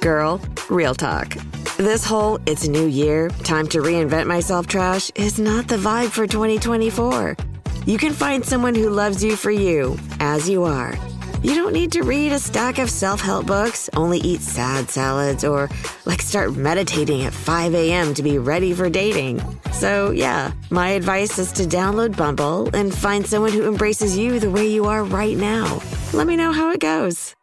Girl, real talk. This whole it's new year, time to reinvent myself trash is not the vibe for 2024. You can find someone who loves you for you, as you are. You don't need to read a stack of self help books, only eat sad salads, or like start meditating at 5 a.m. to be ready for dating. So, yeah, my advice is to download Bumble and find someone who embraces you the way you are right now. Let me know how it goes.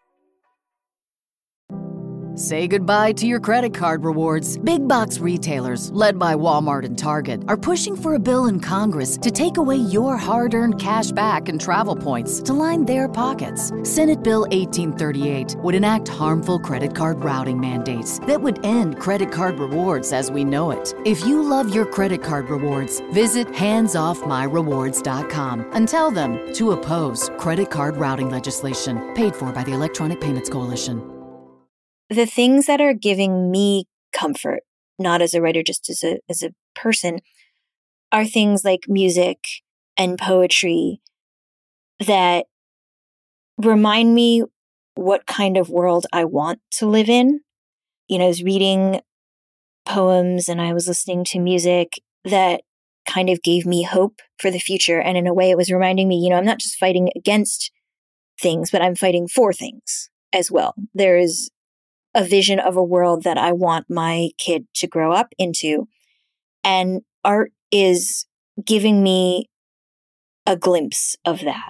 Say goodbye to your credit card rewards. Big box retailers, led by Walmart and Target, are pushing for a bill in Congress to take away your hard earned cash back and travel points to line their pockets. Senate Bill 1838 would enact harmful credit card routing mandates that would end credit card rewards as we know it. If you love your credit card rewards, visit handsoffmyrewards.com and tell them to oppose credit card routing legislation paid for by the Electronic Payments Coalition the things that are giving me comfort, not as a writer, just as a, as a person, are things like music and poetry that remind me what kind of world I want to live in. You know, I was reading poems and I was listening to music that kind of gave me hope for the future. And in a way, it was reminding me, you know, I'm not just fighting against things, but I'm fighting for things as well. There is a vision of a world that I want my kid to grow up into. And art is giving me a glimpse of that.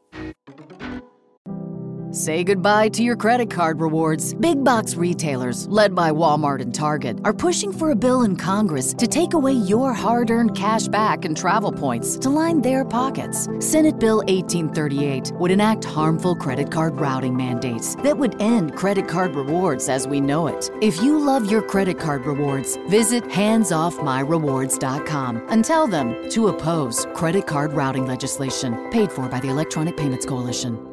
Say goodbye to your credit card rewards. Big box retailers, led by Walmart and Target, are pushing for a bill in Congress to take away your hard earned cash back and travel points to line their pockets. Senate Bill 1838 would enact harmful credit card routing mandates that would end credit card rewards as we know it. If you love your credit card rewards, visit handsoffmyrewards.com and tell them to oppose credit card routing legislation paid for by the Electronic Payments Coalition.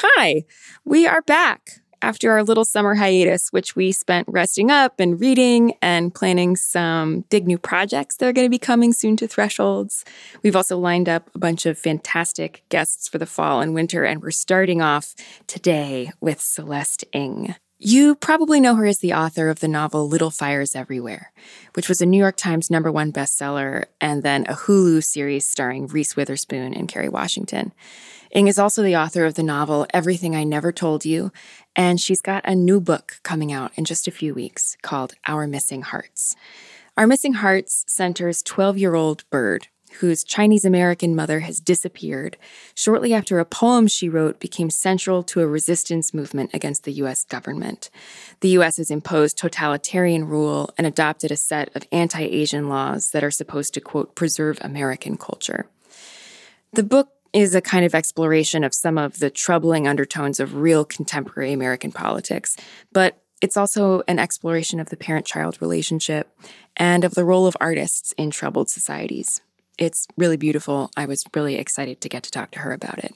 Hi, we are back after our little summer hiatus, which we spent resting up and reading and planning some big new projects that are going to be coming soon to Thresholds. We've also lined up a bunch of fantastic guests for the fall and winter, and we're starting off today with Celeste Ng. You probably know her as the author of the novel Little Fires Everywhere, which was a New York Times number one bestseller and then a Hulu series starring Reese Witherspoon and Kerry Washington. Ng is also the author of the novel Everything I Never Told You, and she's got a new book coming out in just a few weeks called Our Missing Hearts. Our Missing Hearts centers 12 year old Bird, whose Chinese American mother has disappeared shortly after a poem she wrote became central to a resistance movement against the US government. The US has imposed totalitarian rule and adopted a set of anti Asian laws that are supposed to, quote, preserve American culture. The book is a kind of exploration of some of the troubling undertones of real contemporary American politics, but it's also an exploration of the parent child relationship and of the role of artists in troubled societies. It's really beautiful. I was really excited to get to talk to her about it.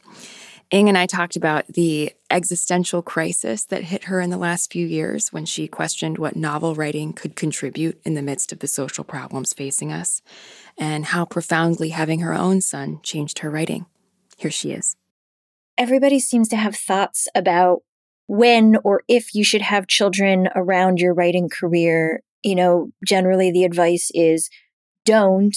Ng and I talked about the existential crisis that hit her in the last few years when she questioned what novel writing could contribute in the midst of the social problems facing us, and how profoundly having her own son changed her writing. Here she is. Everybody seems to have thoughts about when or if you should have children around your writing career. You know, generally the advice is don't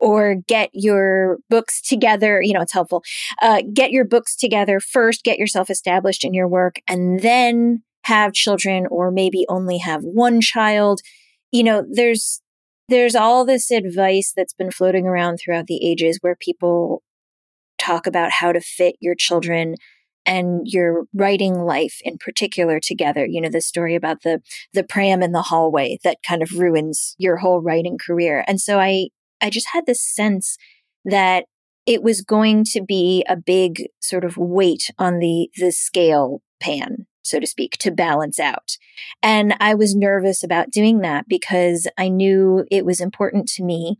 or get your books together. You know, it's helpful. Uh, get your books together first, get yourself established in your work, and then have children, or maybe only have one child. You know, there's there's all this advice that's been floating around throughout the ages where people talk about how to fit your children and your writing life in particular together you know the story about the the pram in the hallway that kind of ruins your whole writing career. And so i I just had this sense that it was going to be a big sort of weight on the the scale pan so to speak to balance out. And i was nervous about doing that because i knew it was important to me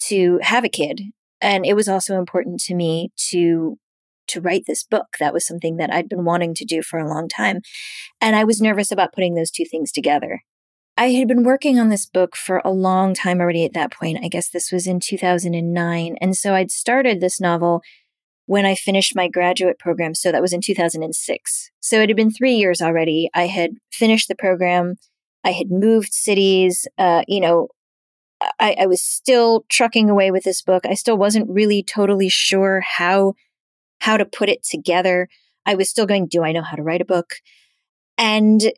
to have a kid and it was also important to me to to write this book that was something that i'd been wanting to do for a long time and i was nervous about putting those two things together I had been working on this book for a long time already at that point. I guess this was in 2009. And so I'd started this novel when I finished my graduate program. So that was in 2006. So it had been three years already. I had finished the program. I had moved cities. Uh, you know, I, I was still trucking away with this book. I still wasn't really totally sure how how to put it together. I was still going, do I know how to write a book? And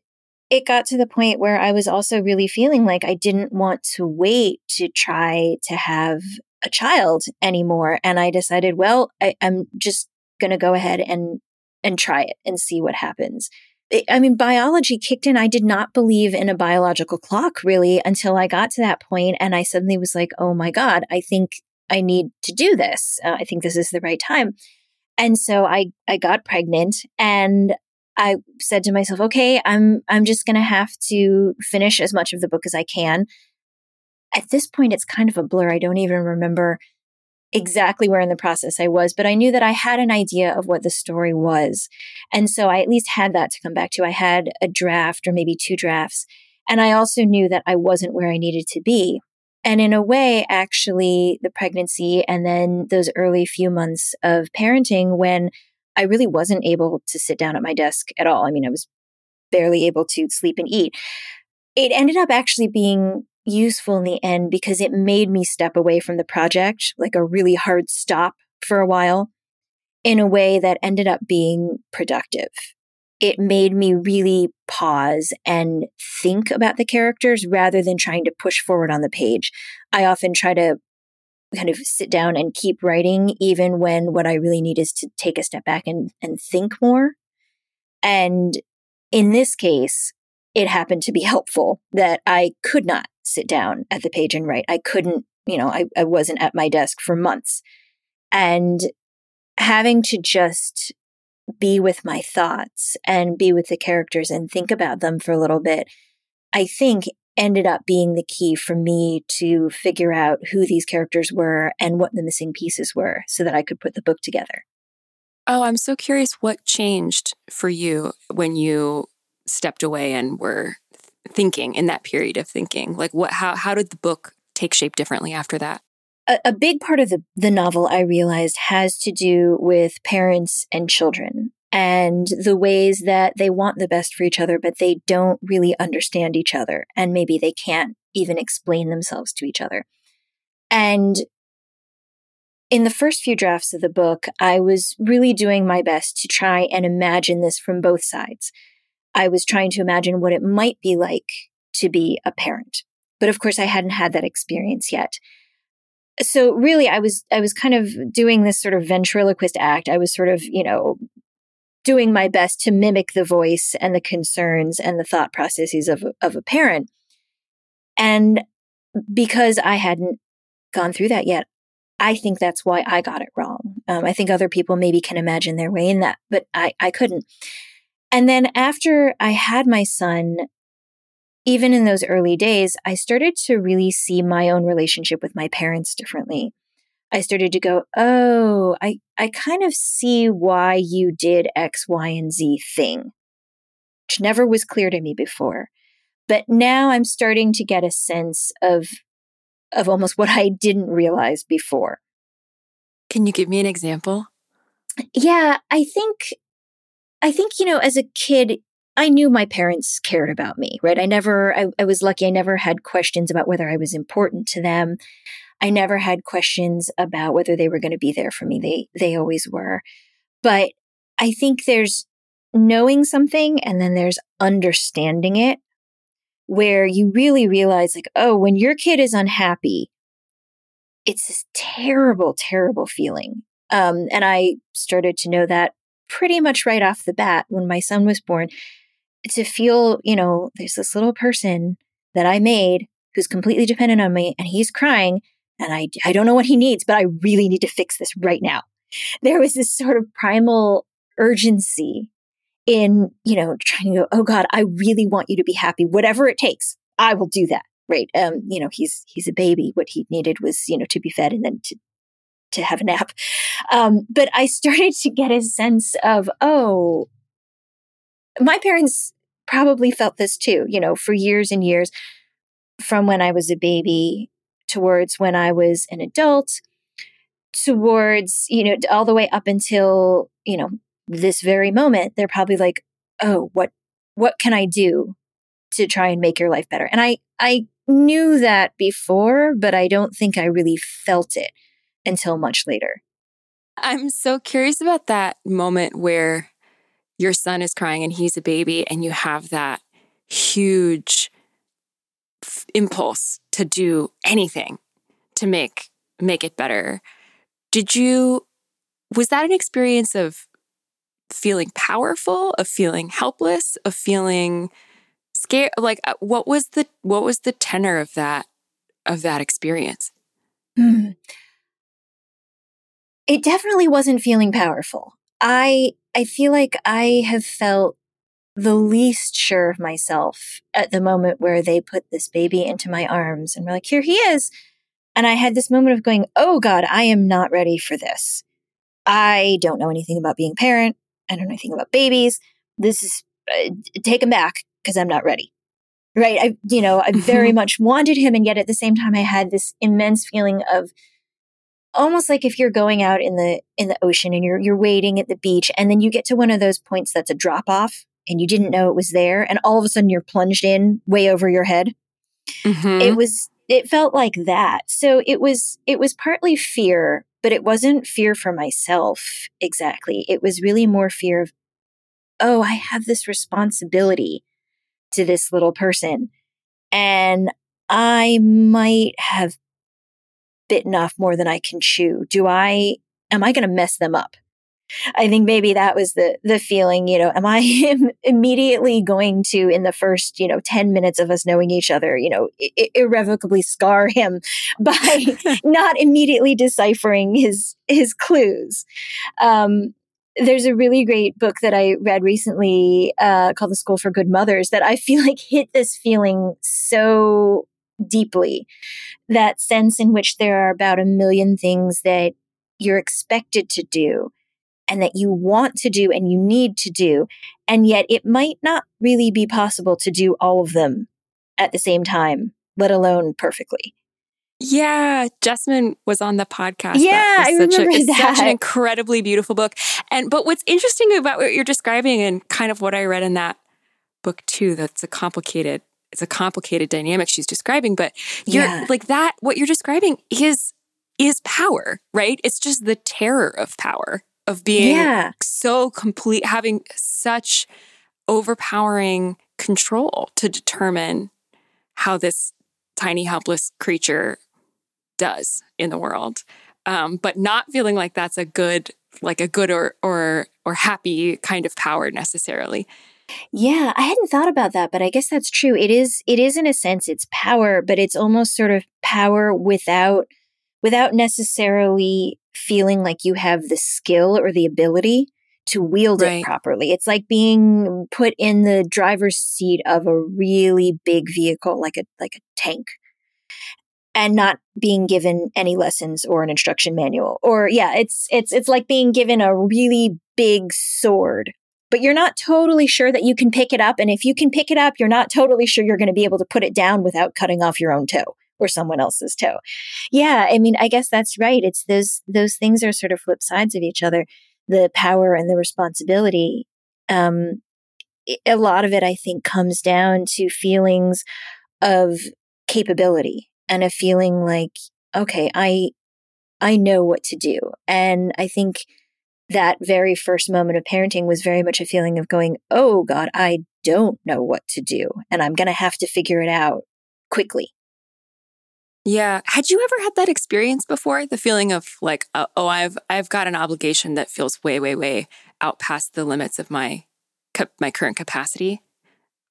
it got to the point where I was also really feeling like I didn't want to wait to try to have a child anymore. And I decided, well, I, am just going to go ahead and, and try it and see what happens. I mean, biology kicked in. I did not believe in a biological clock really until I got to that point, And I suddenly was like, oh my God, I think I need to do this. Uh, I think this is the right time. And so I, I got pregnant and I said to myself, okay, I'm I'm just going to have to finish as much of the book as I can. At this point it's kind of a blur. I don't even remember exactly where in the process I was, but I knew that I had an idea of what the story was. And so I at least had that to come back to. I had a draft or maybe two drafts. And I also knew that I wasn't where I needed to be. And in a way, actually, the pregnancy and then those early few months of parenting when I really wasn't able to sit down at my desk at all. I mean, I was barely able to sleep and eat. It ended up actually being useful in the end because it made me step away from the project, like a really hard stop for a while, in a way that ended up being productive. It made me really pause and think about the characters rather than trying to push forward on the page. I often try to kind of sit down and keep writing, even when what I really need is to take a step back and, and think more. And in this case, it happened to be helpful that I could not sit down at the page and write. I couldn't, you know, I, I wasn't at my desk for months. And having to just be with my thoughts and be with the characters and think about them for a little bit, I think ended up being the key for me to figure out who these characters were and what the missing pieces were so that I could put the book together. Oh, I'm so curious what changed for you when you stepped away and were thinking in that period of thinking. Like what how how did the book take shape differently after that? A, a big part of the, the novel I realized has to do with parents and children and the ways that they want the best for each other, but they don't really understand each other. And maybe they can't even explain themselves to each other. And in the first few drafts of the book, I was really doing my best to try and imagine this from both sides. I was trying to imagine what it might be like to be a parent. But of course, I hadn't had that experience yet. So really, I was, I was kind of doing this sort of ventriloquist act. I was sort of, you know, doing my best to mimic the voice and the concerns and the thought processes of, of a parent. And because I hadn't gone through that yet, I think that's why I got it wrong. Um, I think other people maybe can imagine their way in that, but I, I couldn't. And then after I had my son, even in those early days, I started to really see my own relationship with my parents differently. I started to go, oh, I, I kind of see why you did X, Y, and Z thing, which never was clear to me before. But now I'm starting to get a sense of of almost what I didn't realize before. Can you give me an example? Yeah, I think I think, you know, as a kid, I knew my parents cared about me, right? I never I, I was lucky I never had questions about whether I was important to them. I never had questions about whether they were going to be there for me. They they always were. But I think there's knowing something and then there's understanding it where you really realize like, oh, when your kid is unhappy, it's this terrible, terrible feeling. Um, and I started to know that pretty much right off the bat when my son was born to feel, you know, there's this little person that I made who's completely dependent on me and he's crying and I, I don't know what he needs, but I really need to fix this right now. There was this sort of primal urgency in, you know, trying to go, oh God, I really want you to be happy. Whatever it takes, I will do that. Right. Um, you know, he's he's a baby. What he needed was, you know, to be fed and then to to have a nap. Um, but I started to get a sense of, oh, my parents probably felt this too, you know, for years and years from when I was a baby towards when I was an adult, towards, you know, all the way up until, you know, this very moment, they're probably like, oh, what what can I do to try and make your life better? And I I knew that before, but I don't think I really felt it until much later. I'm so curious about that moment where your son is crying and he's a baby and you have that huge f- impulse to do anything to make make it better. Did you was that an experience of feeling powerful, of feeling helpless, of feeling scared? Like uh, what was the what was the tenor of that of that experience? Hmm. It definitely wasn't feeling powerful. I I feel like I have felt the least sure of myself at the moment where they put this baby into my arms and were like, here he is. And I had this moment of going, oh God, I am not ready for this. I don't know anything about being a parent. I don't know anything about babies. This is uh, take him back because I'm not ready. Right. I, you know, I very much wanted him. And yet at the same time, I had this immense feeling of almost like if you're going out in the, in the ocean and you're, you're waiting at the beach and then you get to one of those points that's a drop off and you didn't know it was there. And all of a sudden you're plunged in way over your head. Mm-hmm. It was, it felt like that. So it was, it was partly fear, but it wasn't fear for myself exactly. It was really more fear of, oh, I have this responsibility to this little person. And I might have bitten off more than I can chew. Do I, am I going to mess them up? I think maybe that was the the feeling, you know, am I immediately going to in the first, you know, 10 minutes of us knowing each other, you know, I- irrevocably scar him by not immediately deciphering his his clues. Um, there's a really great book that I read recently uh, called The School for Good Mothers that I feel like hit this feeling so deeply. That sense in which there are about a million things that you're expected to do and that you want to do and you need to do. And yet it might not really be possible to do all of them at the same time, let alone perfectly. Yeah, Jessamine was on the podcast. Yeah, I remember a, it's that. such an incredibly beautiful book. And but what's interesting about what you're describing and kind of what I read in that book too, that's a complicated, it's a complicated dynamic she's describing. But you're yeah. like that, what you're describing is is power, right? It's just the terror of power of being yeah. so complete, having such overpowering control to determine how this tiny, helpless creature does in the world. Um, but not feeling like that's a good, like a good or or or happy kind of power necessarily. Yeah, I hadn't thought about that, but I guess that's true. It is it is in a sense it's power, but it's almost sort of power without without necessarily feeling like you have the skill or the ability to wield right. it properly. It's like being put in the driver's seat of a really big vehicle, like a like a tank, and not being given any lessons or an instruction manual. Or yeah, it's it's it's like being given a really big sword, but you're not totally sure that you can pick it up. And if you can pick it up, you're not totally sure you're going to be able to put it down without cutting off your own toe or someone else's toe. Yeah, I mean, I guess that's right. It's those those things are sort of flip sides of each other the power and the responsibility. Um, a lot of it, I think, comes down to feelings of capability and a feeling like, okay, I, I know what to do. And I think that very first moment of parenting was very much a feeling of going, oh God, I don't know what to do. And I'm going to have to figure it out quickly. Yeah. Had you ever had that experience before? The feeling of like, uh, oh, I've I've got an obligation that feels way, way, way out past the limits of my my current capacity,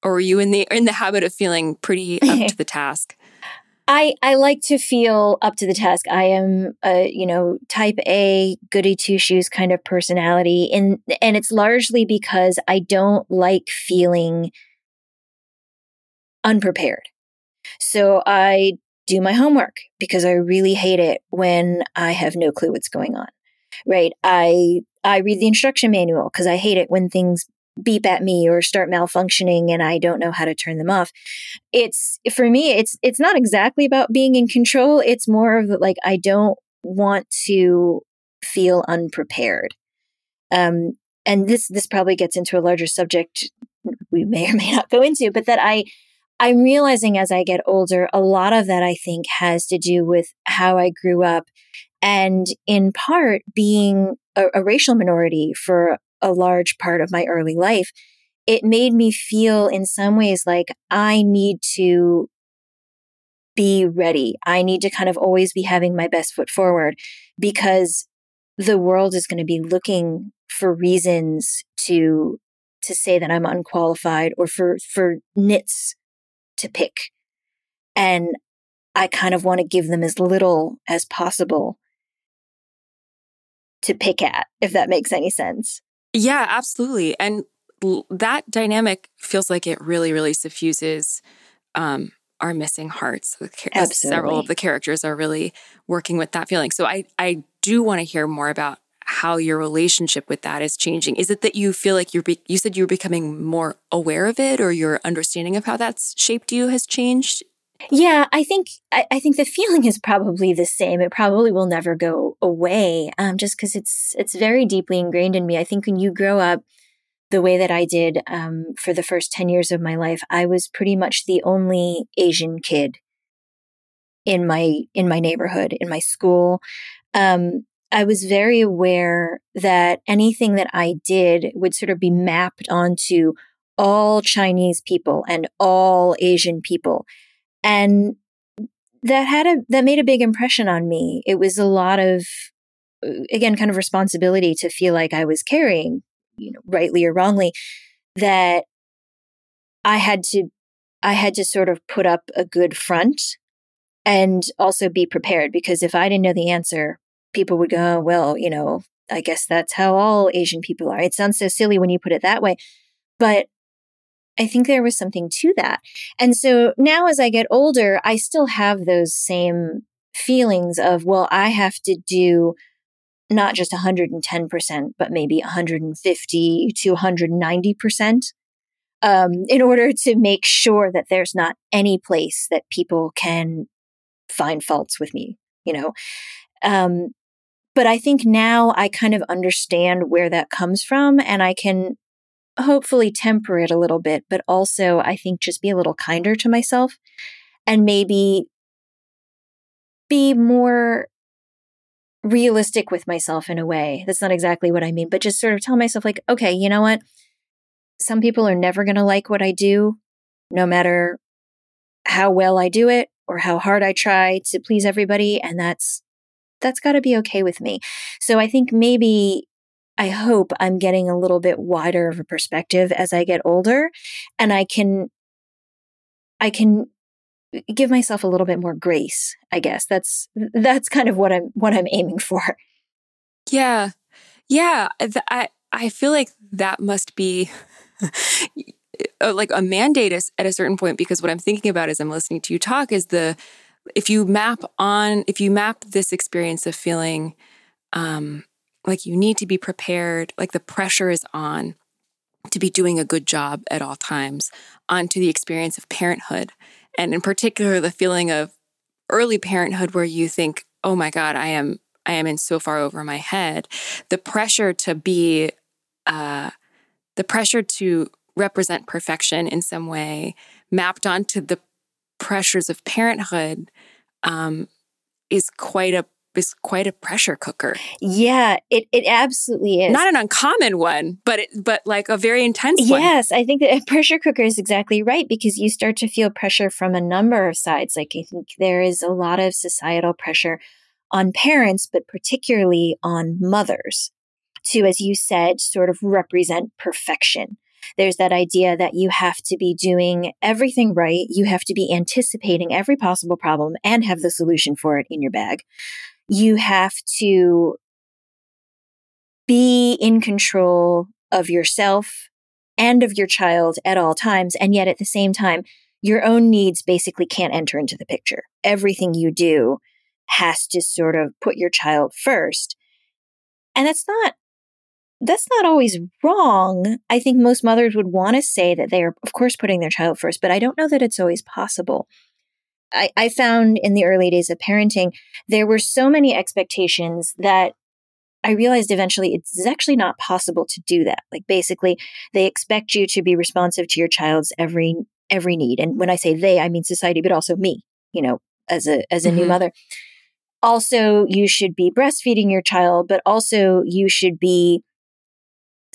or were you in the in the habit of feeling pretty up to the task? I I like to feel up to the task. I am a you know type A goody two shoes kind of personality, and and it's largely because I don't like feeling unprepared. So I do my homework because I really hate it when I have no clue what's going on. Right. I, I read the instruction manual because I hate it when things beep at me or start malfunctioning and I don't know how to turn them off. It's for me it's it's not exactly about being in control, it's more of like I don't want to feel unprepared. Um and this this probably gets into a larger subject we may or may not go into, but that I I'm realizing as I get older, a lot of that I think has to do with how I grew up and in part being a, a, racial minority for a large part of my early life. It made me feel in some ways like I need to be ready. I need to kind of always be having my best foot forward because the world is going to be looking for reasons to to say that I'm unqualified or for for nits to pick. And I kind of want to give them as little as possible to pick at, if that makes any sense. Yeah, absolutely. And that dynamic feels like it really, really suffuses um, our missing hearts. Absolutely. Several of the characters are really working with that feeling. So I, I do want to hear more about how your relationship with that is changing. Is it that you feel like you're, be- you said you were becoming more aware of it or your understanding of how that's shaped you has changed? Yeah, I think I, I think the feeling is probably the same. It probably will never go away, um, just because it's it's very deeply ingrained in me. I think when you grow up the way that I did um, for the first ten years of my life, I was pretty much the only Asian kid in my in my neighborhood, in my school. Um, I was very aware that anything that I did would sort of be mapped onto all Chinese people and all Asian people. And that had a, that made a big impression on me. It was a lot of, again, kind of responsibility to feel like I was carrying, you know, rightly or wrongly, that I had to, I had to sort of put up a good front and also be prepared because if I didn't know the answer, people would go, oh, well, you know, I guess that's how all Asian people are. It sounds so silly when you put it that way. But I think there was something to that. And so now as I get older, I still have those same feelings of, well, I have to do not just 110%, but maybe 150 to 190% um, in order to make sure that there's not any place that people can find faults with me, you know? Um, but I think now I kind of understand where that comes from and I can hopefully temper it a little bit, but also I think just be a little kinder to myself and maybe be more realistic with myself in a way. That's not exactly what I mean, but just sort of tell myself, like, okay, you know what? Some people are never going to like what I do, no matter how well I do it or how hard I try to please everybody. And that's that's got to be okay with me. So I think maybe I hope I'm getting a little bit wider of a perspective as I get older and I can I can give myself a little bit more grace, I guess. That's that's kind of what I'm what I'm aiming for. Yeah. Yeah, I I feel like that must be like a mandate at a certain point because what I'm thinking about as I'm listening to you talk is the if you map on if you map this experience of feeling um, like you need to be prepared, like the pressure is on to be doing a good job at all times, onto the experience of parenthood, and in particular the feeling of early parenthood where you think, "Oh my God, I am I am in so far over my head." The pressure to be, uh, the pressure to represent perfection in some way, mapped onto the pressures of parenthood, um, is quite a is quite a pressure cooker. Yeah, it it absolutely is. Not an uncommon one, but it, but like a very intense one. Yes, I think that a pressure cooker is exactly right because you start to feel pressure from a number of sides. Like I think there is a lot of societal pressure on parents, but particularly on mothers to, as you said, sort of represent perfection. There's that idea that you have to be doing everything right. You have to be anticipating every possible problem and have the solution for it in your bag you have to be in control of yourself and of your child at all times. And yet at the same time, your own needs basically can't enter into the picture. Everything you do has to sort of put your child first. And that's not that's not always wrong. I think most mothers would want to say that they are of course putting their child first, but I don't know that it's always possible. I, I found in the early days of parenting, there were so many expectations that I realized eventually it's actually not possible to do that. Like basically, they expect you to be responsive to your child's every every need. And when I say they, I mean society, but also me, you know, as a as a mm-hmm. new mother. Also, you should be breastfeeding your child, but also you should be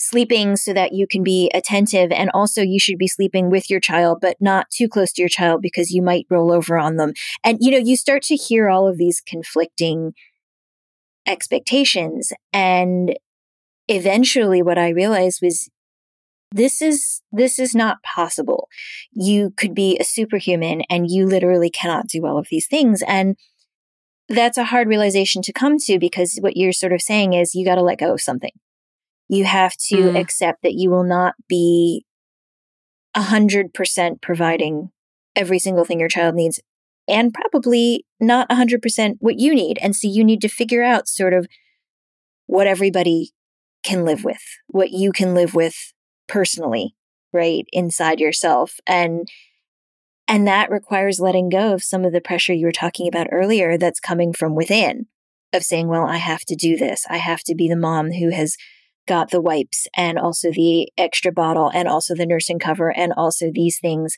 sleeping so that you can be attentive. And also, you should be sleeping with your child, but not too close to your child because you might roll over on them. And, you know, you start to hear all of these conflicting expectations. And eventually, what I realized was this is this is not possible you could be a superhuman and you literally cannot do all of these things and that's a hard realization to come to because what you're sort of saying is you got to let go of something you have to mm. accept that you will not be a hundred percent providing every single thing your child needs and probably not a hundred percent what you need. And so you need to figure out sort of what everybody can live with, what you can live with personally, right? Inside yourself. And and that requires letting go of some of the pressure you were talking about earlier that's coming from within of saying, well, I have to do this. I have to be the mom who has got the wipes and also the extra bottle and also the nursing cover and also these things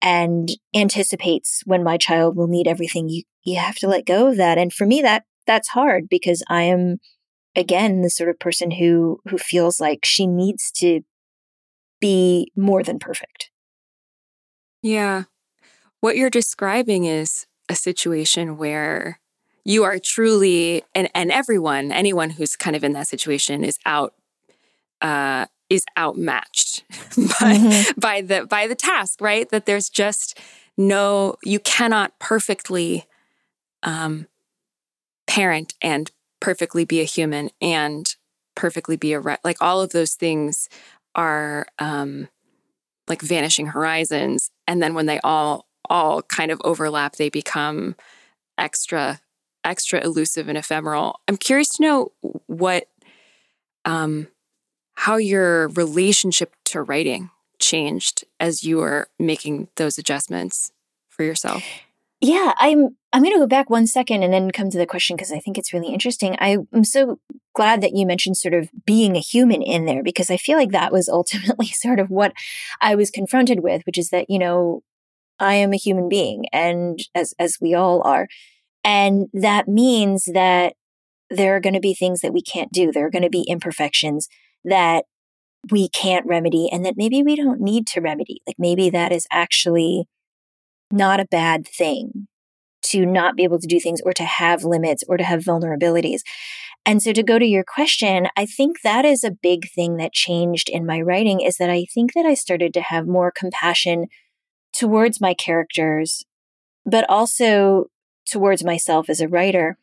and anticipates when my child will need everything you you have to let go of that. And for me that that's hard because i am again the sort of person who who feels like she needs to be more than perfect. Yeah. What you're describing is a situation where you are truly and and everyone anyone who's kind of in that situation is out uh, is outmatched by mm-hmm. by the by the task, right? That there's just no you cannot perfectly um, parent and perfectly be a human and perfectly be a re- like all of those things are um, like vanishing horizons, and then when they all all kind of overlap, they become extra extra elusive and ephemeral. I'm curious to know what um, how your relationship to writing changed as you were making those adjustments for yourself. Yeah, I'm I'm going to go back one second and then come to the question because I think it's really interesting. I, am so glad that you mentioned sort of being a human in there because I feel like that was ultimately sort of what I was confronted with, which is that, you know, I am a human being and as as we all are. And that means that there are going to be things that we can't do. There are going to be imperfections that we can't remedy and that maybe we don't need to remedy. Like maybe that is actually not a bad thing to not be able to do things or to have limits or to have vulnerabilities. And so to go to your question, I think that is a big thing that changed in my writing is that I think that I started to have more compassion towards my characters, but also towards myself as a writer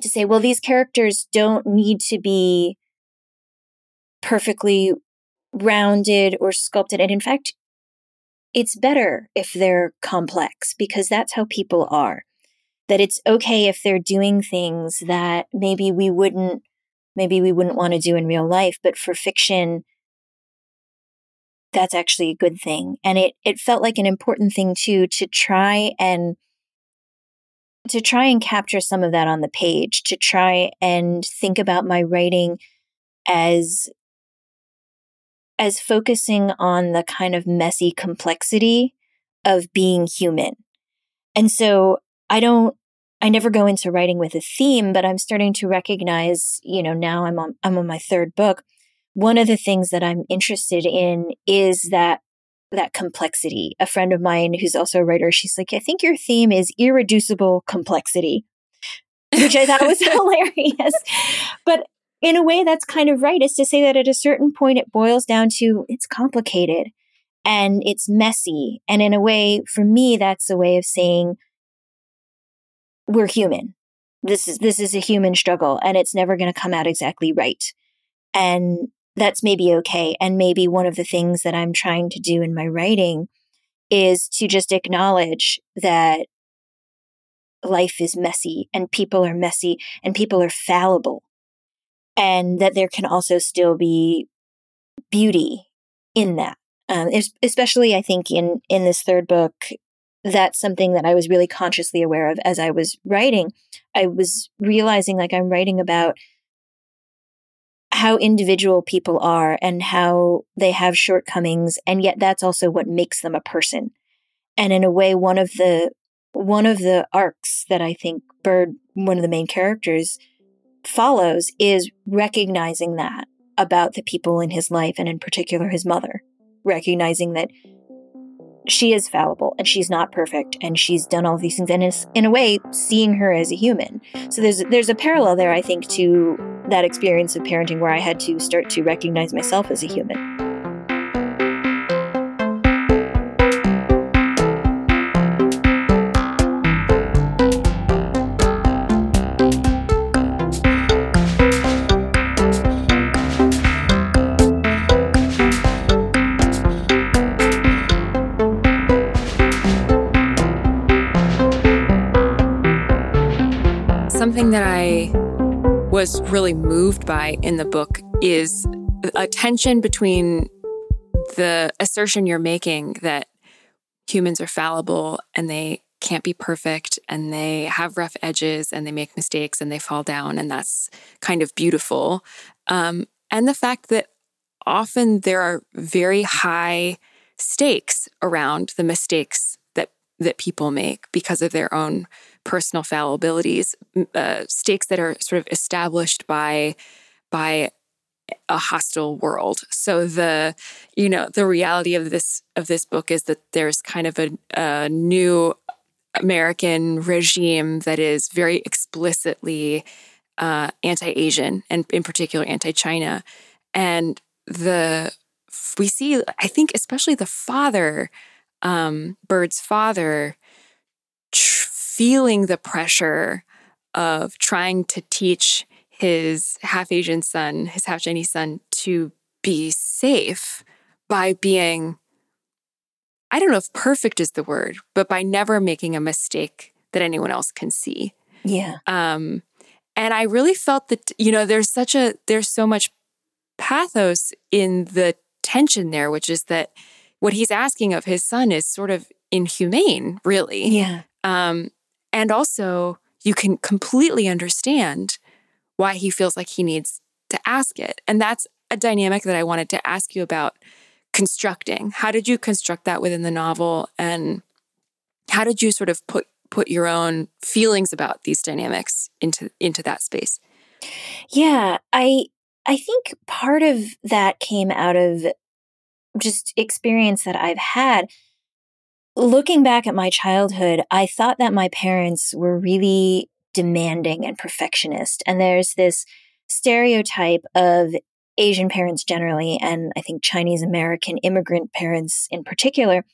to say, well, these characters don't need to be perfectly rounded or sculpted. And in fact, it's better if they're complex because that's how people are. That it's okay if they're doing things that maybe we wouldn't, maybe we wouldn't want to do in real life, but for fiction, that's actually a good thing. And it, it felt like an important thing too, to try and to try and capture some of that on the page, to try and think about my writing as as focusing on the kind of messy complexity of being human. And so I don't I never go into writing with a theme, but I'm starting to recognize, you know, now I'm on I'm on my third book. One of the things that I'm interested in is that that complexity. A friend of mine who's also a writer, she's like, I think your theme is irreducible complexity, which I thought was hilarious. But in a way, that's kind of right, is to say that at a certain point, it boils down to it's complicated and it's messy. And in a way, for me, that's a way of saying we're human. This is, this is a human struggle and it's never going to come out exactly right. And that's maybe okay. And maybe one of the things that I'm trying to do in my writing is to just acknowledge that life is messy and people are messy and people are fallible and that there can also still be beauty in that. Um, especially, I think in in this third book, that's something that I was really consciously aware of as I was writing. I was realizing, like, I'm writing about how individual people are and how they have shortcomings and yet that's also what makes them a person and in a way one of the one of the arcs that i think bird one of the main characters follows is recognizing that about the people in his life and in particular his mother recognizing that she is fallible and she's not perfect and she's done all these things and is in a way seeing her as a human. So there's there's a parallel there i think to that experience of parenting where i had to start to recognize myself as a human by in the book is a tension between the assertion you're making that humans are fallible and they can't be perfect and they have rough edges and they make mistakes and they fall down and that's kind of beautiful. Um, and the fact that often there are very high stakes around the mistakes that that people make because of their own personal fallibilities, uh, stakes that are sort of established by by a hostile world. So the you know the reality of this of this book is that there's kind of a, a new American regime that is very explicitly uh, anti-Asian and in particular anti-China, and the we see I think especially the father, um, Bird's father. Tr- feeling the pressure of trying to teach his half Asian son, his half Chinese son, to be safe by being, I don't know if perfect is the word, but by never making a mistake that anyone else can see. Yeah. Um, and I really felt that, you know, there's such a, there's so much pathos in the tension there, which is that what he's asking of his son is sort of inhumane, really. Yeah. Um, and also, you can completely understand why he feels like he needs to ask it. And that's a dynamic that I wanted to ask you about constructing. How did you construct that within the novel and how did you sort of put put your own feelings about these dynamics into into that space? Yeah, I I think part of that came out of just experience that I've had looking back at my childhood, I thought that my parents were really demanding and perfectionist. And there's this stereotype of Asian parents generally, and I think Chinese American immigrant parents in particular,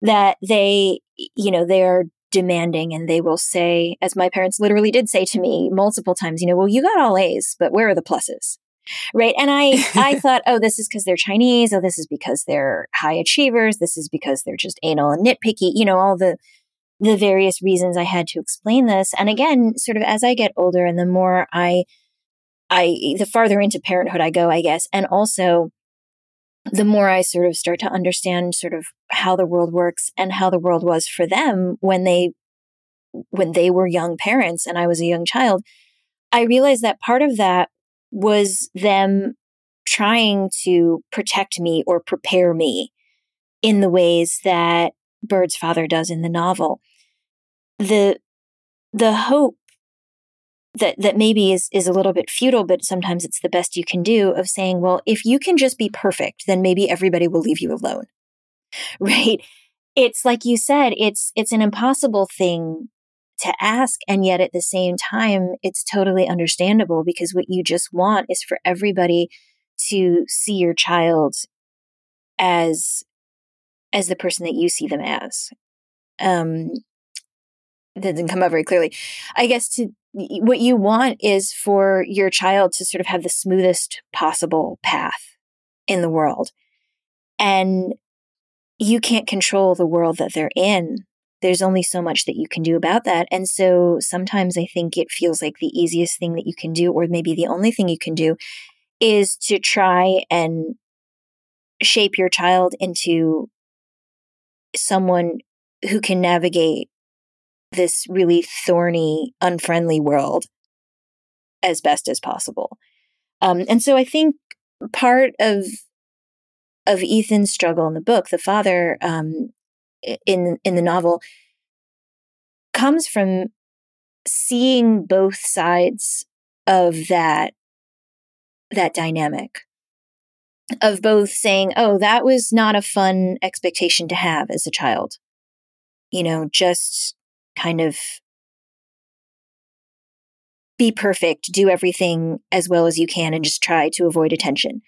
that they, you know, they are demanding and they will say, as my parents literally did say to me multiple times, you know, well, you got all A's, but where are the pluses? Right. And I, I thought, oh, this is because they're Chinese. Oh, this is because they're high achievers. This is because they're just anal and nitpicky, you know, all the, the various reasons I had to explain this. And mm-hmm. again, sort of as I get older and the more I, I, the farther into parenthood I go, I guess, and also the more I sort of start to understand sort of how the world works and how the world was for them when they, when they were young parents and I was a young child, I realized that part of that was them trying to protect me or prepare me in the ways that Bird's father does in the novel. The the hope that that maybe is is a little bit futile, but sometimes it's the best you can do of saying, well, if you can just be perfect, then maybe everybody will leave you alone. Right? It's like you said, it's it's an impossible thing to ask. And yet at the same time, it's totally understandable because what you just want is for everybody to see your child as as the person that you see them as. Um that didn't come out very clearly. I guess to what you want is for your child to sort of have the smoothest possible path in the world. And you can't control the world that they're in there's only so much that you can do about that. And so sometimes I think it feels like the easiest thing that you can do, or maybe the only thing you can do, is to try and shape your child into someone who can navigate this really thorny, unfriendly world as best as possible. Um, and so I think part of of Ethan's struggle in the book, the father um, in in the novel comes from seeing both sides of that that dynamic of both saying oh that was not a fun expectation to have as a child you know just kind of be perfect do everything as well as you can and just try to avoid attention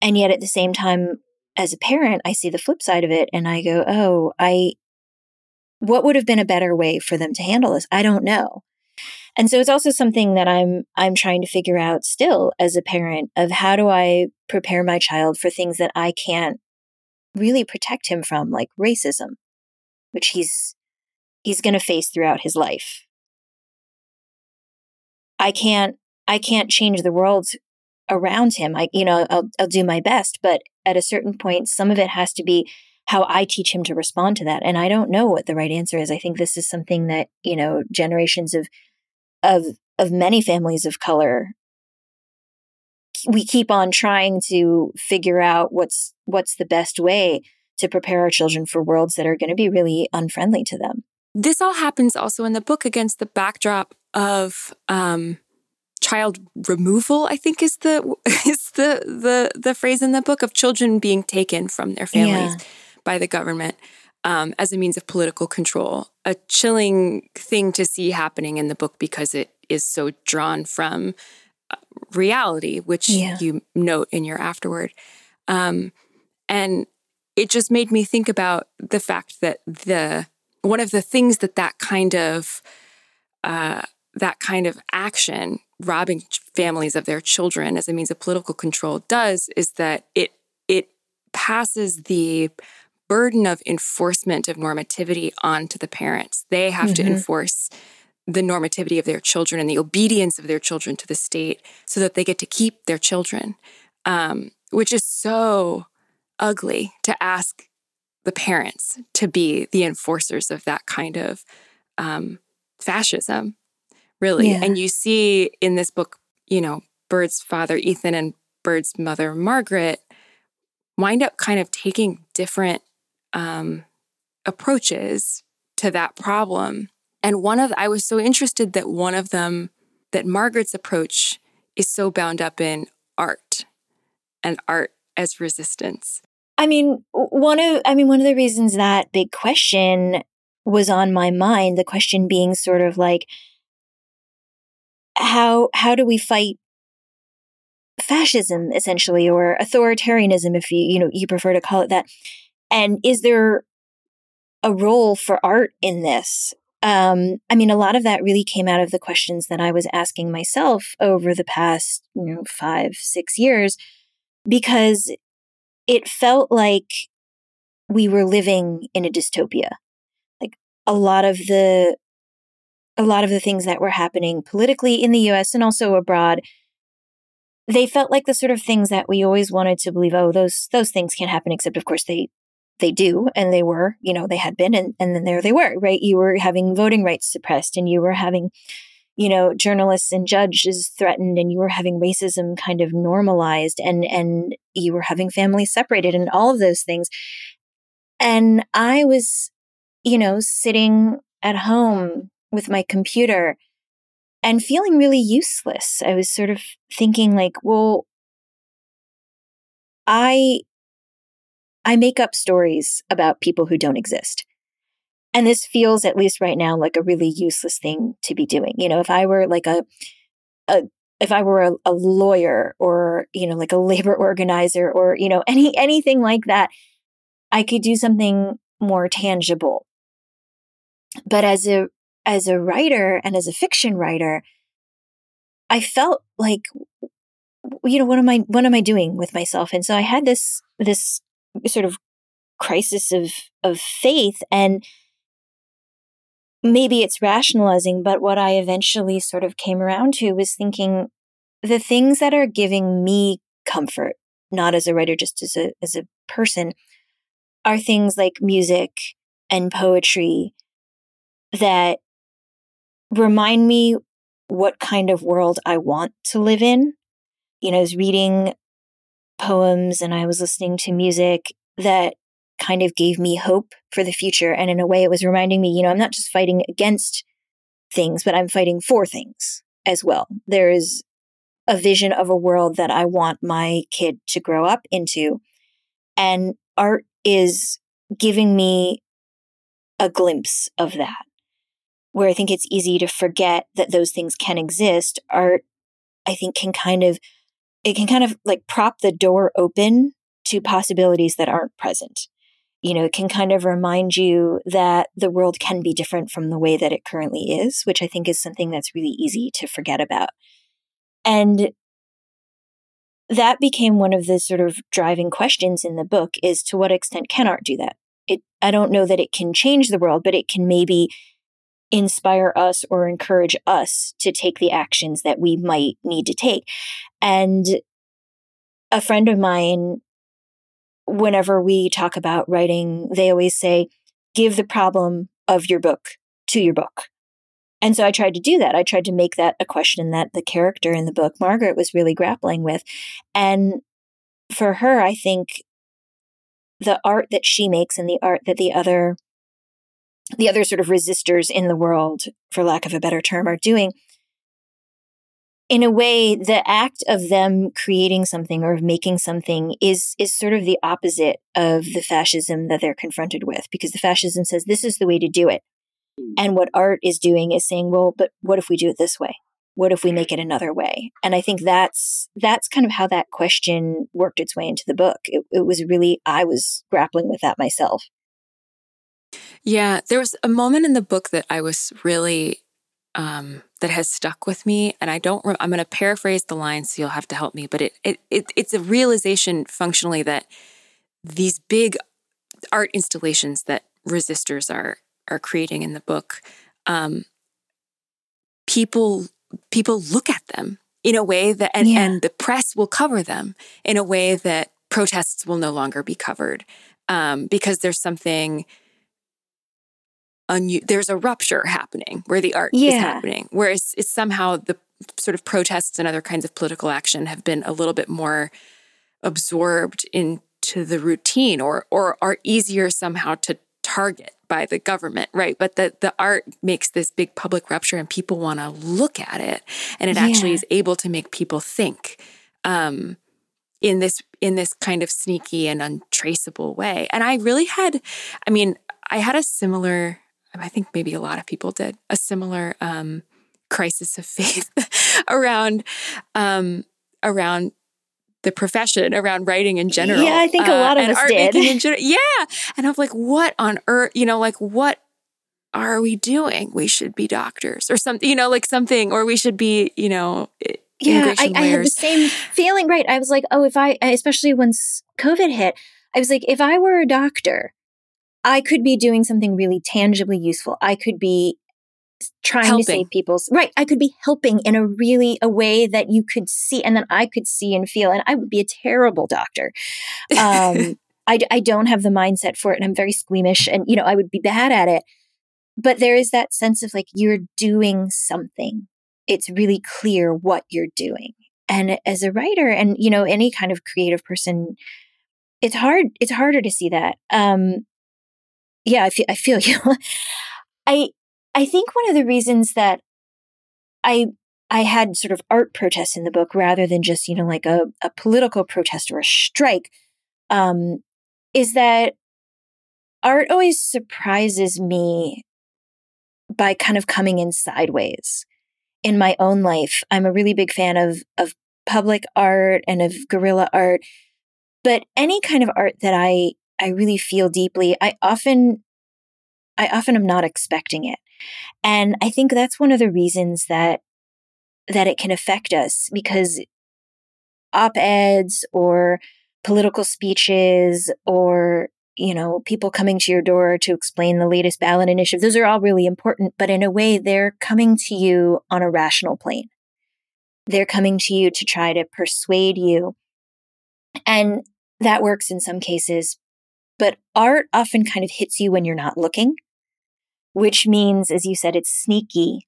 and yet at the same time as a parent, I see the flip side of it and I go, oh, I, what would have been a better way for them to handle this? I don't know. And so it's also something that I'm, I'm trying to figure out still as a parent of how do I prepare my child for things that I can't really protect him from, like racism, which he's, he's going to face throughout his life. I can't, I can't change the world around him. I, you know, I'll, I'll do my best, but at a certain point, some of it has to be how I teach him to respond to that. And I don't know what the right answer is. I think this is something that, you know, generations of, of, of many families of color we keep on trying to figure out what's what's the best way to prepare our children for worlds that are going to be really unfriendly to them. This all happens also in the book against the backdrop of um, child removal i think is the is the the the phrase in the book of children being taken from their families yeah. by the government um, as a means of political control a chilling thing to see happening in the book because it is so drawn from uh, reality which yeah. you note in your afterword um, and it just made me think about the fact that the one of the things that that kind of uh, that kind of action robbing families of their children as a means of political control does is that it it passes the burden of enforcement of normativity onto the parents. They have mm-hmm. to enforce the normativity of their children and the obedience of their children to the state so that they get to keep their children, um, which is so ugly to ask the parents to be the enforcers of that kind of um, fascism really. Yeah. And you see in this book, you know, Bird's father, Ethan, and Bird's mother, Margaret, wind up kind of taking different um, approaches to that problem. And one of, I was so interested that one of them, that Margaret's approach is so bound up in art and art as resistance. I mean, one of, I mean, one of the reasons that big question was on my mind, the question being sort of like, how how do we fight fascism essentially or authoritarianism if you you know you prefer to call it that? And is there a role for art in this? Um, I mean, a lot of that really came out of the questions that I was asking myself over the past, you know, five, six years, because it felt like we were living in a dystopia. Like a lot of the, a lot of the things that were happening politically in the US and also abroad, they felt like the sort of things that we always wanted to believe, oh, those, those things can't happen, except of course they, they do and they were you know they had been and, and then there they were right you were having voting rights suppressed and you were having you know journalists and judges threatened and you were having racism kind of normalized and and you were having families separated and all of those things and i was you know sitting at home with my computer and feeling really useless i was sort of thinking like well i I make up stories about people who don't exist. And this feels, at least right now, like a really useless thing to be doing. You know, if I were like a, a if I were a, a lawyer or, you know, like a labor organizer or, you know, any anything like that, I could do something more tangible. But as a as a writer and as a fiction writer, I felt like you know what am i what am i doing with myself and so i had this this sort of crisis of of faith and maybe it's rationalizing but what i eventually sort of came around to was thinking the things that are giving me comfort not as a writer just as a as a person are things like music and poetry that remind me what kind of world I want to live in. You know, I was reading poems and I was listening to music that kind of gave me hope for the future. And in a way, it was reminding me, you know, I'm not just fighting against things, but I'm fighting for things as well. There is a vision of a world that I want my kid to grow up into. And art is giving me a glimpse of that, where I think it's easy to forget that those things can exist. Art, I think, can kind of it can kind of like prop the door open to possibilities that aren't present. You know, it can kind of remind you that the world can be different from the way that it currently is, which I think is something that's really easy to forget about. And that became one of the sort of driving questions in the book is to what extent can art do that? It, I don't know that it can change the world, but it can maybe inspire us or encourage us to take the actions that we might need to take. And a friend of mine, whenever we talk about writing, they always say, give the problem of your book to your book. And so I tried to do that. I tried to make that a question that the character in the book, Margaret, was really grappling with. And for her, I think the art that she makes and the art that the other the other sort of resistors in the world, for lack of a better term, are doing. In a way, the act of them creating something or of making something is is sort of the opposite of the fascism that they're confronted with, because the fascism says this is the way to do it. And what art is doing is saying, well, but what if we do it this way? What if we make it another way? And I think that's that's kind of how that question worked its way into the book. It, it was really I was grappling with that myself. Yeah, there was a moment in the book that I was really um, that has stuck with me, and I don't. Re- I'm going to paraphrase the line, so you'll have to help me. But it, it it it's a realization functionally that these big art installations that resistors are are creating in the book, um, people people look at them in a way that, and, yeah. and the press will cover them in a way that protests will no longer be covered um, because there's something un- there's a rupture happening where the art yeah. is happening, whereas it's somehow the sort of protests and other kinds of political action have been a little bit more absorbed into the routine or or are easier somehow to target by the government, right? But the the art makes this big public rupture and people want to look at it and it yeah. actually is able to make people think um, in this in this kind of sneaky and untraceable way. And I really had I mean, I had a similar I think maybe a lot of people did a similar um, crisis of faith around um, around the profession, around writing in general. Yeah, I think a lot uh, of us did. In general. Yeah, and I'm like, what on earth? You know, like what are we doing? We should be doctors or something, you know, like something, or we should be, you know, yeah, I, I had the same feeling. Right. I was like, oh, if I, especially once COVID hit, I was like, if I were a doctor, I could be doing something really tangibly useful. I could be trying helping. to save people's right. I could be helping in a really a way that you could see, and then I could see and feel. And I would be a terrible doctor. Um, I, I don't have the mindset for it, and I'm very squeamish, and you know I would be bad at it. But there is that sense of like you're doing something. It's really clear what you're doing. And as a writer, and you know any kind of creative person, it's hard. It's harder to see that. Um, yeah, I feel I feel you. I I think one of the reasons that I I had sort of art protests in the book rather than just, you know, like a, a political protest or a strike, um, is that art always surprises me by kind of coming in sideways. In my own life, I'm a really big fan of of public art and of guerrilla art, but any kind of art that I I really feel deeply, I often I often am not expecting it. And I think that's one of the reasons that that it can affect us because op-eds or political speeches or you know people coming to your door to explain the latest ballot initiative those are all really important but in a way they're coming to you on a rational plane. They're coming to you to try to persuade you. And that works in some cases but art often kind of hits you when you're not looking which means, as you said, it's sneaky.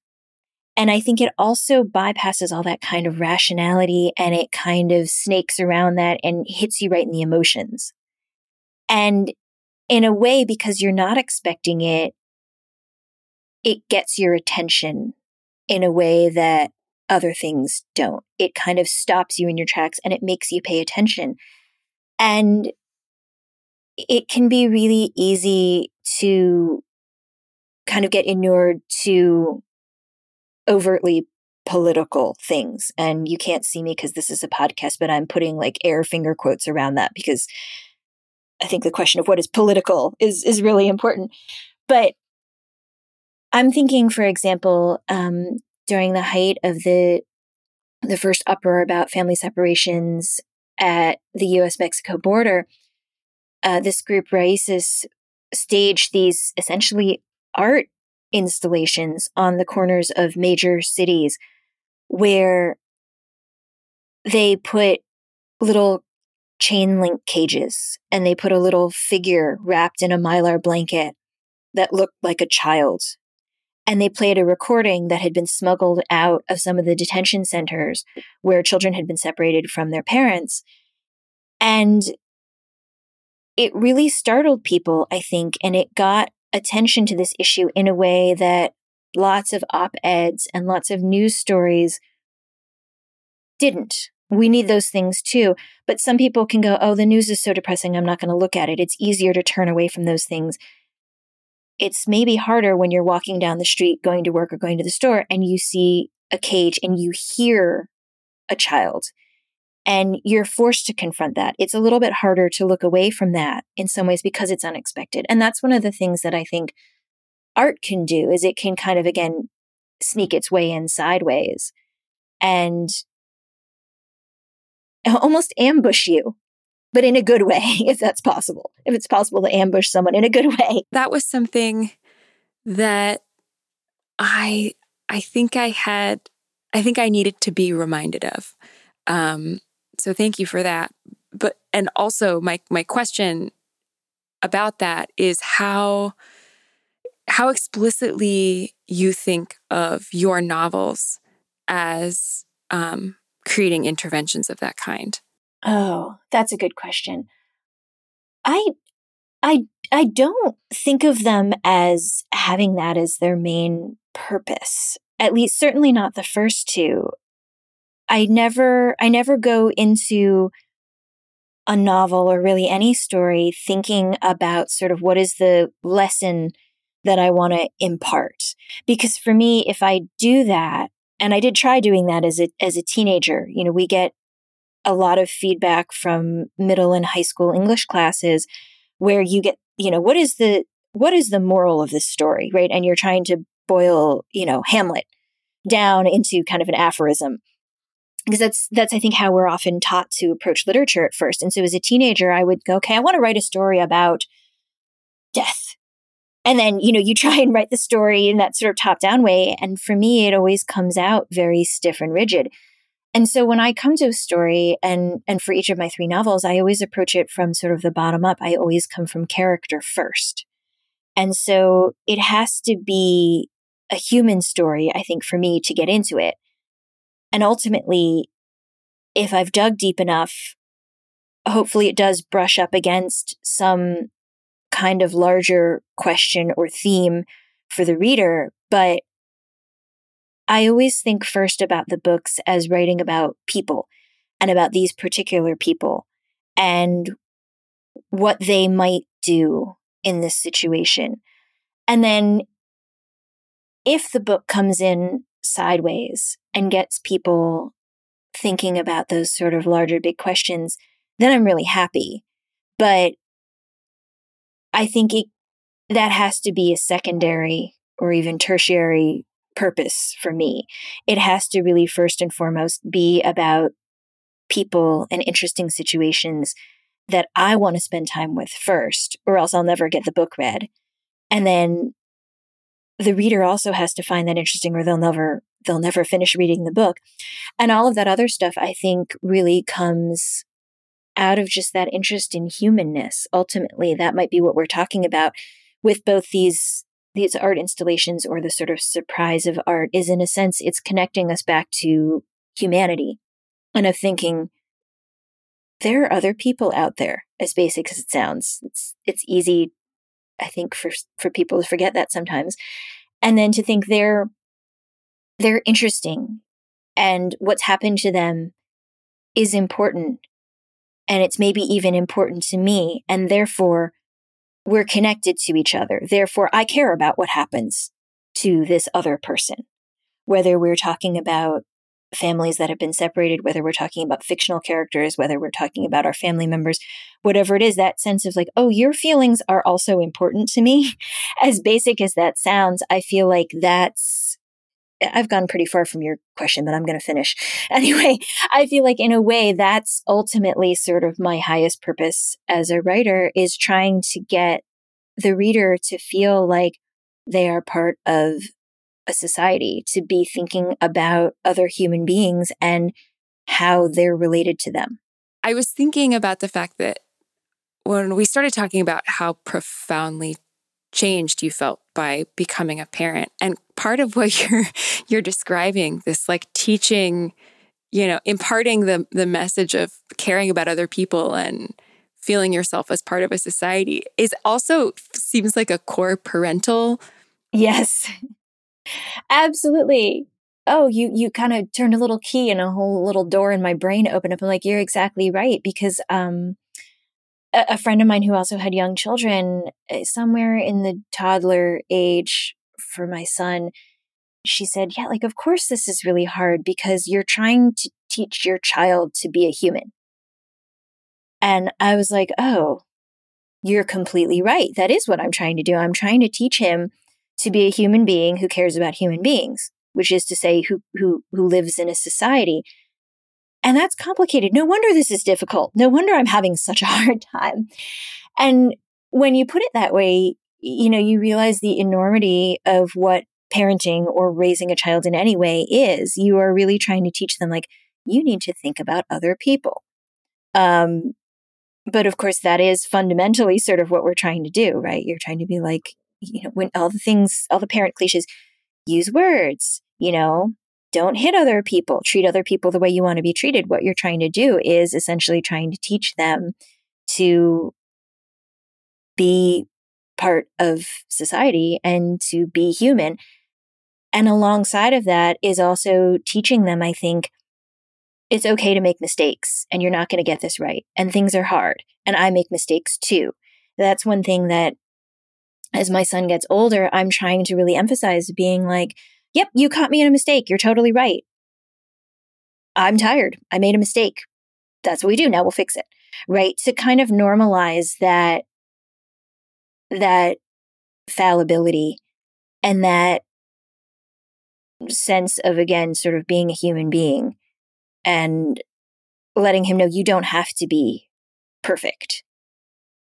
And I think it also bypasses all that kind of rationality and it kind of snakes around that and hits you right in the emotions. And in a way, because you're not expecting it, it gets your attention in a way that other things don't. It kind of stops you in your tracks and it makes you pay attention. And it can be really easy to kind of get inured to overtly political things. And you can't see me because this is a podcast, but I'm putting like air finger quotes around that because I think the question of what is political is is really important. But I'm thinking, for example, um, during the height of the the first uproar about family separations at the U.S. Mexico border, uh, this group Raíces staged these essentially art installations on the corners of major cities where they put little chain link cages and they put a little figure wrapped in a mylar blanket that looked like a child. And they played a recording that had been smuggled out of some of the detention centers where children had been separated from their parents. And it really startled people, I think, and it got attention to this issue in a way that lots of op eds and lots of news stories didn't. We need those things too. But some people can go, oh, the news is so depressing, I'm not going to look at it. It's easier to turn away from those things. It's maybe harder when you're walking down the street, going to work or going to the store, and you see a cage and you hear a child and you're forced to confront that. It's a little bit harder to look away from that in some ways because it's unexpected. And that's one of the things that I think art can do is it can kind of again sneak its way in sideways and almost ambush you but in a good way if that's possible if it's possible to ambush someone in a good way that was something that i i think i had i think i needed to be reminded of um so thank you for that. But and also my my question about that is how how explicitly you think of your novels as um, creating interventions of that kind. Oh, that's a good question. I I I don't think of them as having that as their main purpose. At least certainly not the first two. I never, I never go into a novel or really any story thinking about sort of what is the lesson that I want to impart. Because for me, if I do that, and I did try doing that as a, as a teenager, you know, we get a lot of feedback from middle and high school English classes where you get, you know, what is the, what is the moral of this story, right? And you're trying to boil, you know, Hamlet down into kind of an aphorism. Because that's that's I think how we're often taught to approach literature at first. And so as a teenager, I would go, okay, I want to write a story about death. And then, you know, you try and write the story in that sort of top down way. And for me, it always comes out very stiff and rigid. And so when I come to a story and and for each of my three novels, I always approach it from sort of the bottom up. I always come from character first. And so it has to be a human story, I think, for me to get into it. And ultimately, if I've dug deep enough, hopefully it does brush up against some kind of larger question or theme for the reader. But I always think first about the books as writing about people and about these particular people and what they might do in this situation. And then if the book comes in sideways and gets people thinking about those sort of larger big questions, then I'm really happy. But I think it, that has to be a secondary or even tertiary purpose for me. It has to really first and foremost be about people and interesting situations that I want to spend time with first, or else I'll never get the book read. And then the reader also has to find that interesting or they'll never they'll never finish reading the book. And all of that other stuff I think really comes out of just that interest in humanness. Ultimately, that might be what we're talking about with both these these art installations or the sort of surprise of art is in a sense it's connecting us back to humanity and of thinking there are other people out there as basic as it sounds it's it's easy i think for for people to forget that sometimes and then to think they're they're interesting and what's happened to them is important and it's maybe even important to me and therefore we're connected to each other. Therefore, I care about what happens to this other person, whether we're talking about families that have been separated, whether we're talking about fictional characters, whether we're talking about our family members, whatever it is, that sense of like, oh, your feelings are also important to me. As basic as that sounds, I feel like that's I've gone pretty far from your question, but I'm going to finish. Anyway, I feel like in a way that's ultimately sort of my highest purpose as a writer is trying to get the reader to feel like they are part of a society, to be thinking about other human beings and how they're related to them. I was thinking about the fact that when we started talking about how profoundly changed you felt by becoming a parent and part of what you're you're describing this like teaching you know imparting the the message of caring about other people and feeling yourself as part of a society is also seems like a core parental yes absolutely oh you you kind of turned a little key and a whole little door in my brain opened up i'm like you're exactly right because um a, friend of mine who also had young children, eh, somewhere in the toddler age for my son, she said, Yeah, like, of course, this is really hard because you're trying to teach your child to be a human. And I was like, Oh, you're completely right. That is what I'm trying to do. I'm trying to teach him to be a human being who cares about human beings, which is to say, who, who, who lives in a society and that's complicated. No wonder this is difficult. No wonder I'm having such a hard time. And when you put it that way, you know, you realize the enormity of what parenting or raising a child in any way is. You are really trying to teach them, like, you need to think about other people. Um, but of course, that is fundamentally sort of what we're trying to do, right? You're trying to be like, you know, when all the things, all the parent cliches, use words, you know, don't hit other people, treat other people the way you want to be treated. What you're trying to do is essentially trying to teach them to be part of society and to be human. And alongside of that is also teaching them, I think, it's okay to make mistakes and you're not going to get this right. And things are hard. And I make mistakes too. That's one thing that as my son gets older, I'm trying to really emphasize being like, Yep, you caught me in a mistake. You're totally right. I'm tired. I made a mistake. That's what we do. Now we'll fix it. Right? To kind of normalize that that fallibility and that sense of, again, sort of being a human being and letting him know you don't have to be perfect.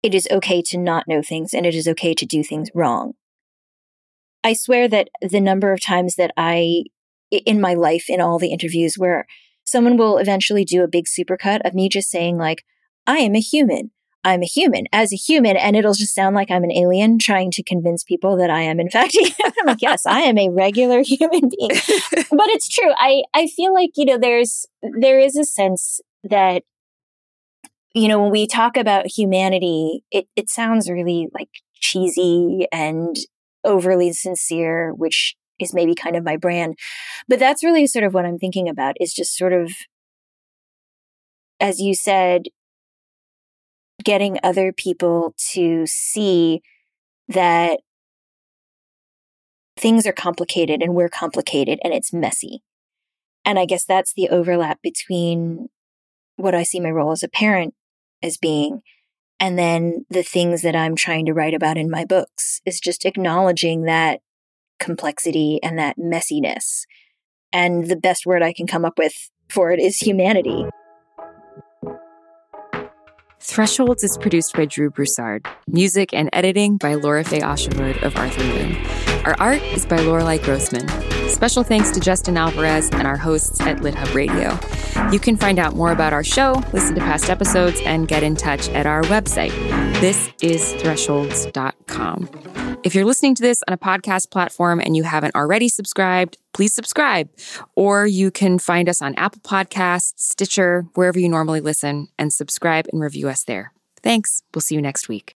It is okay to not know things and it is okay to do things wrong. I swear that the number of times that I, in my life, in all the interviews where someone will eventually do a big supercut of me just saying, like, I am a human. I'm a human as a human. And it'll just sound like I'm an alien trying to convince people that I am, in fact, I'm like, yes, I am a regular human being. but it's true. I, I feel like, you know, there's, there is a sense that, you know, when we talk about humanity, it, it sounds really like cheesy and overly sincere, which is maybe kind of my brand. But that's really sort of what I'm thinking about is just sort of, as you said, getting other people to see that things are complicated and we're complicated and it's messy. And I guess that's the overlap between what I see my role as a parent as being and then the things that I'm trying to write about in my books is just acknowledging that complexity and that messiness. And the best word I can come up with for it is humanity. Thresholds is produced by Drew Broussard. Music and editing by Lora-Faye Åshuvud of Arthur Moon. Our art is by Lorelei Grossman. Special thanks to Justin Alvarez and our hosts at LitHub Radio. You can find out more about our show, listen to past episodes, and get in touch at our website. This is thresholds.com. If you're listening to this on a podcast platform and you haven't already subscribed, please subscribe. Or you can find us on Apple Podcasts, Stitcher, wherever you normally listen, and subscribe and review us there. Thanks. We'll see you next week.